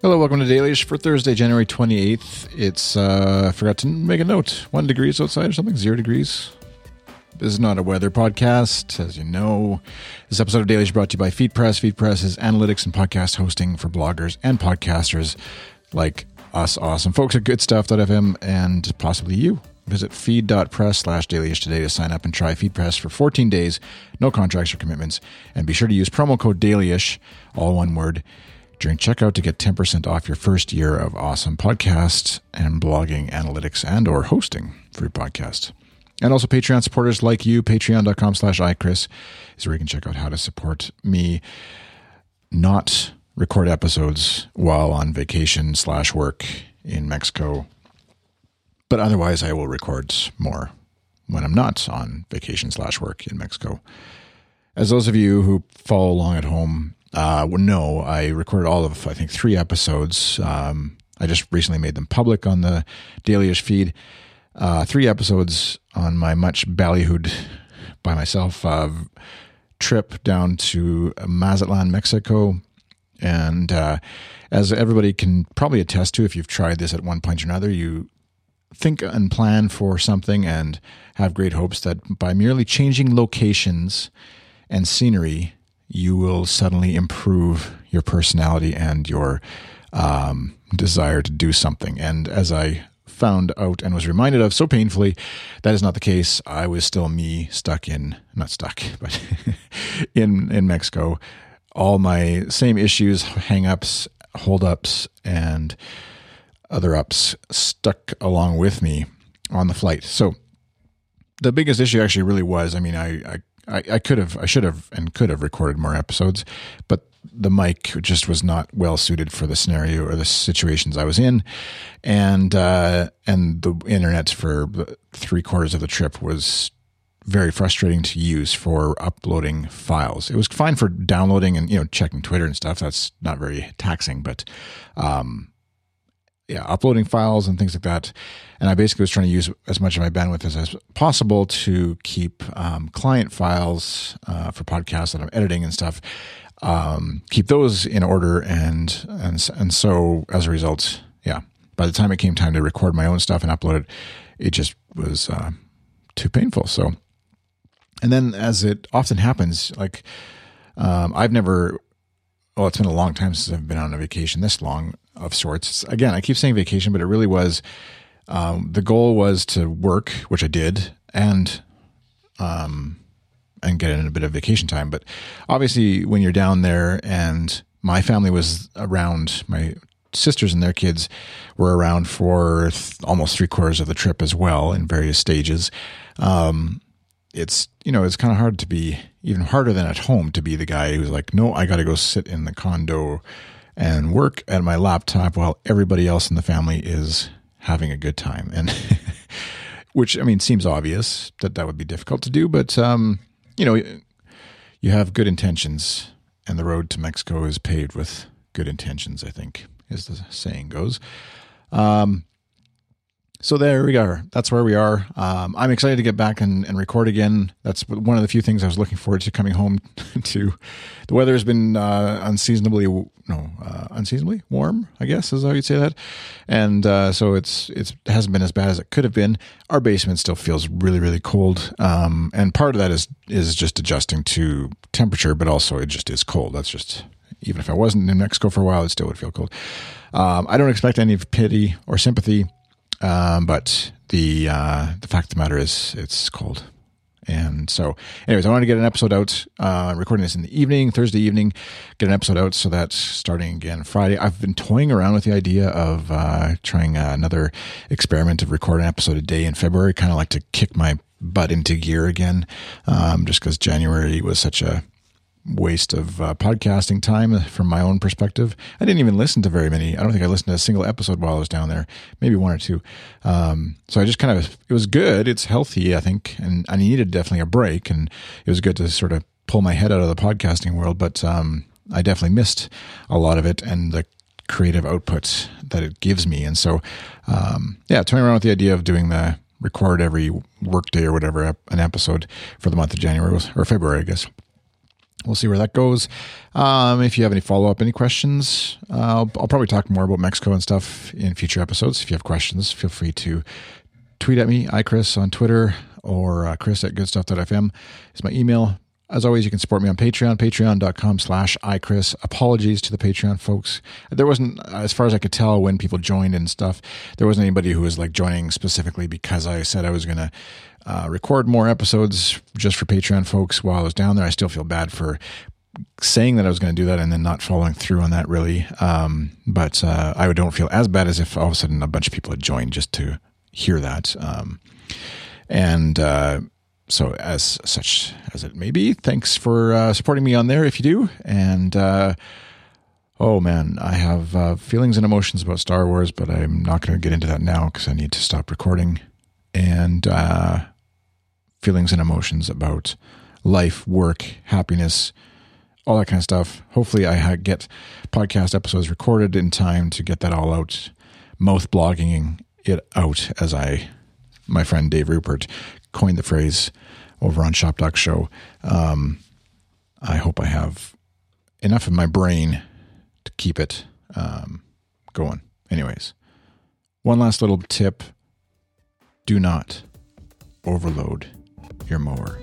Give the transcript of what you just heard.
Hello, welcome to Dailyish for Thursday, January 28th. It's, uh, I forgot to make a note. One degrees outside or something, zero degrees. This is not a weather podcast, as you know. This episode of Dailyish is brought to you by FeedPress. FeedPress is analytics and podcast hosting for bloggers and podcasters like us awesome folks at goodstuff.fm and possibly you. Visit feed.press slash dailyish today to sign up and try FeedPress for 14 days, no contracts or commitments. And be sure to use promo code dailyish, all one word, during checkout to get 10% off your first year of awesome podcast and blogging analytics and or hosting for your podcast. And also Patreon supporters like you, patreon.com slash iChris is where you can check out how to support me not record episodes while on vacation slash work in Mexico. But otherwise I will record more when I'm not on vacation slash work in Mexico. As those of you who follow along at home uh, well, no, I recorded all of I think three episodes. Um, I just recently made them public on the Dailyish feed. Uh, three episodes on my much ballyhooed by myself uh, trip down to Mazatlan, Mexico. And uh, as everybody can probably attest to, if you've tried this at one point or another, you think and plan for something and have great hopes that by merely changing locations and scenery, you will suddenly improve your personality and your um, desire to do something. And as I found out and was reminded of so painfully, that is not the case. I was still me stuck in, not stuck, but in, in Mexico. All my same issues, hangups, holdups, and other ups stuck along with me on the flight. So the biggest issue actually really was, I mean, I, I I, I could have, I should have, and could have recorded more episodes, but the mic just was not well suited for the scenario or the situations I was in, and uh, and the internet for three quarters of the trip was very frustrating to use for uploading files. It was fine for downloading and you know checking Twitter and stuff. That's not very taxing, but um, yeah, uploading files and things like that. And I basically was trying to use as much of my bandwidth as, as possible to keep um, client files uh, for podcasts that I'm editing and stuff. Um, keep those in order, and and and so as a result, yeah. By the time it came time to record my own stuff and upload it, it just was uh, too painful. So, and then as it often happens, like um, I've never well, it's been a long time since I've been on a vacation this long of sorts. Again, I keep saying vacation, but it really was um, the goal was to work, which I did, and um, and get in a bit of vacation time. But obviously, when you're down there, and my family was around, my sisters and their kids were around for th- almost three quarters of the trip as well in various stages. Um, it's you know it's kind of hard to be even harder than at home to be the guy who's like, no, I got to go sit in the condo and work at my laptop while everybody else in the family is having a good time. And which, I mean, seems obvious that that would be difficult to do, but, um, you know, you have good intentions and the road to Mexico is paved with good intentions, I think, as the saying goes. Um, so there we are. That's where we are. Um, I'm excited to get back and, and, record again. That's one of the few things I was looking forward to coming home to. The weather has been uh, unseasonably no uh, unseasonably warm, I guess is how you'd say that. And uh, so it's it's it hasn't been as bad as it could have been. Our basement still feels really really cold, um, and part of that is is just adjusting to temperature, but also it just is cold. That's just even if I wasn't in New Mexico for a while, it still would feel cold. Um, I don't expect any pity or sympathy um, but the uh, the fact of the matter is, it's cold. And so, anyways, I wanted to get an episode out. Uh, recording this in the evening, Thursday evening. Get an episode out so that starting again Friday. I've been toying around with the idea of uh, trying uh, another experiment of recording an episode a day in February. Kind of like to kick my butt into gear again, um, just because January was such a waste of uh, podcasting time from my own perspective. I didn't even listen to very many. I don't think I listened to a single episode while I was down there, maybe one or two. Um, so I just kind of, it was good. It's healthy, I think, and I needed definitely a break. And it was good to sort of pull my head out of the podcasting world. But um, I definitely missed a lot of it and the creative output that it gives me. And so, um, yeah, toying around with the idea of doing the record every workday or whatever an episode for the month of January or February, I guess. We'll see where that goes. Um, if you have any follow up, any questions, uh, I'll, I'll, probably talk more about Mexico and stuff in future episodes. If you have questions, feel free to tweet at me, iChris on Twitter, or uh, Chris at goodstuff.fm is my email. As always, you can support me on Patreon, patreon.com slash iChris. Apologies to the Patreon folks. There wasn't, as far as I could tell, when people joined and stuff, there wasn't anybody who was like joining specifically because I said I was going to uh, record more episodes just for Patreon folks while I was down there. I still feel bad for saying that I was going to do that and then not following through on that really. Um, but uh, I don't feel as bad as if all of a sudden a bunch of people had joined just to hear that. Um, and, uh, so as such as it may be, thanks for uh, supporting me on there if you do. And uh, oh man, I have uh, feelings and emotions about Star Wars, but I'm not going to get into that now because I need to stop recording. And uh, feelings and emotions about life, work, happiness, all that kind of stuff. Hopefully, I get podcast episodes recorded in time to get that all out, mouth blogging it out as I, my friend Dave Rupert, coined the phrase over on ShopTalk Show. Um, I hope I have enough in my brain to keep it um, going. Anyways, one last little tip do not overload your mower.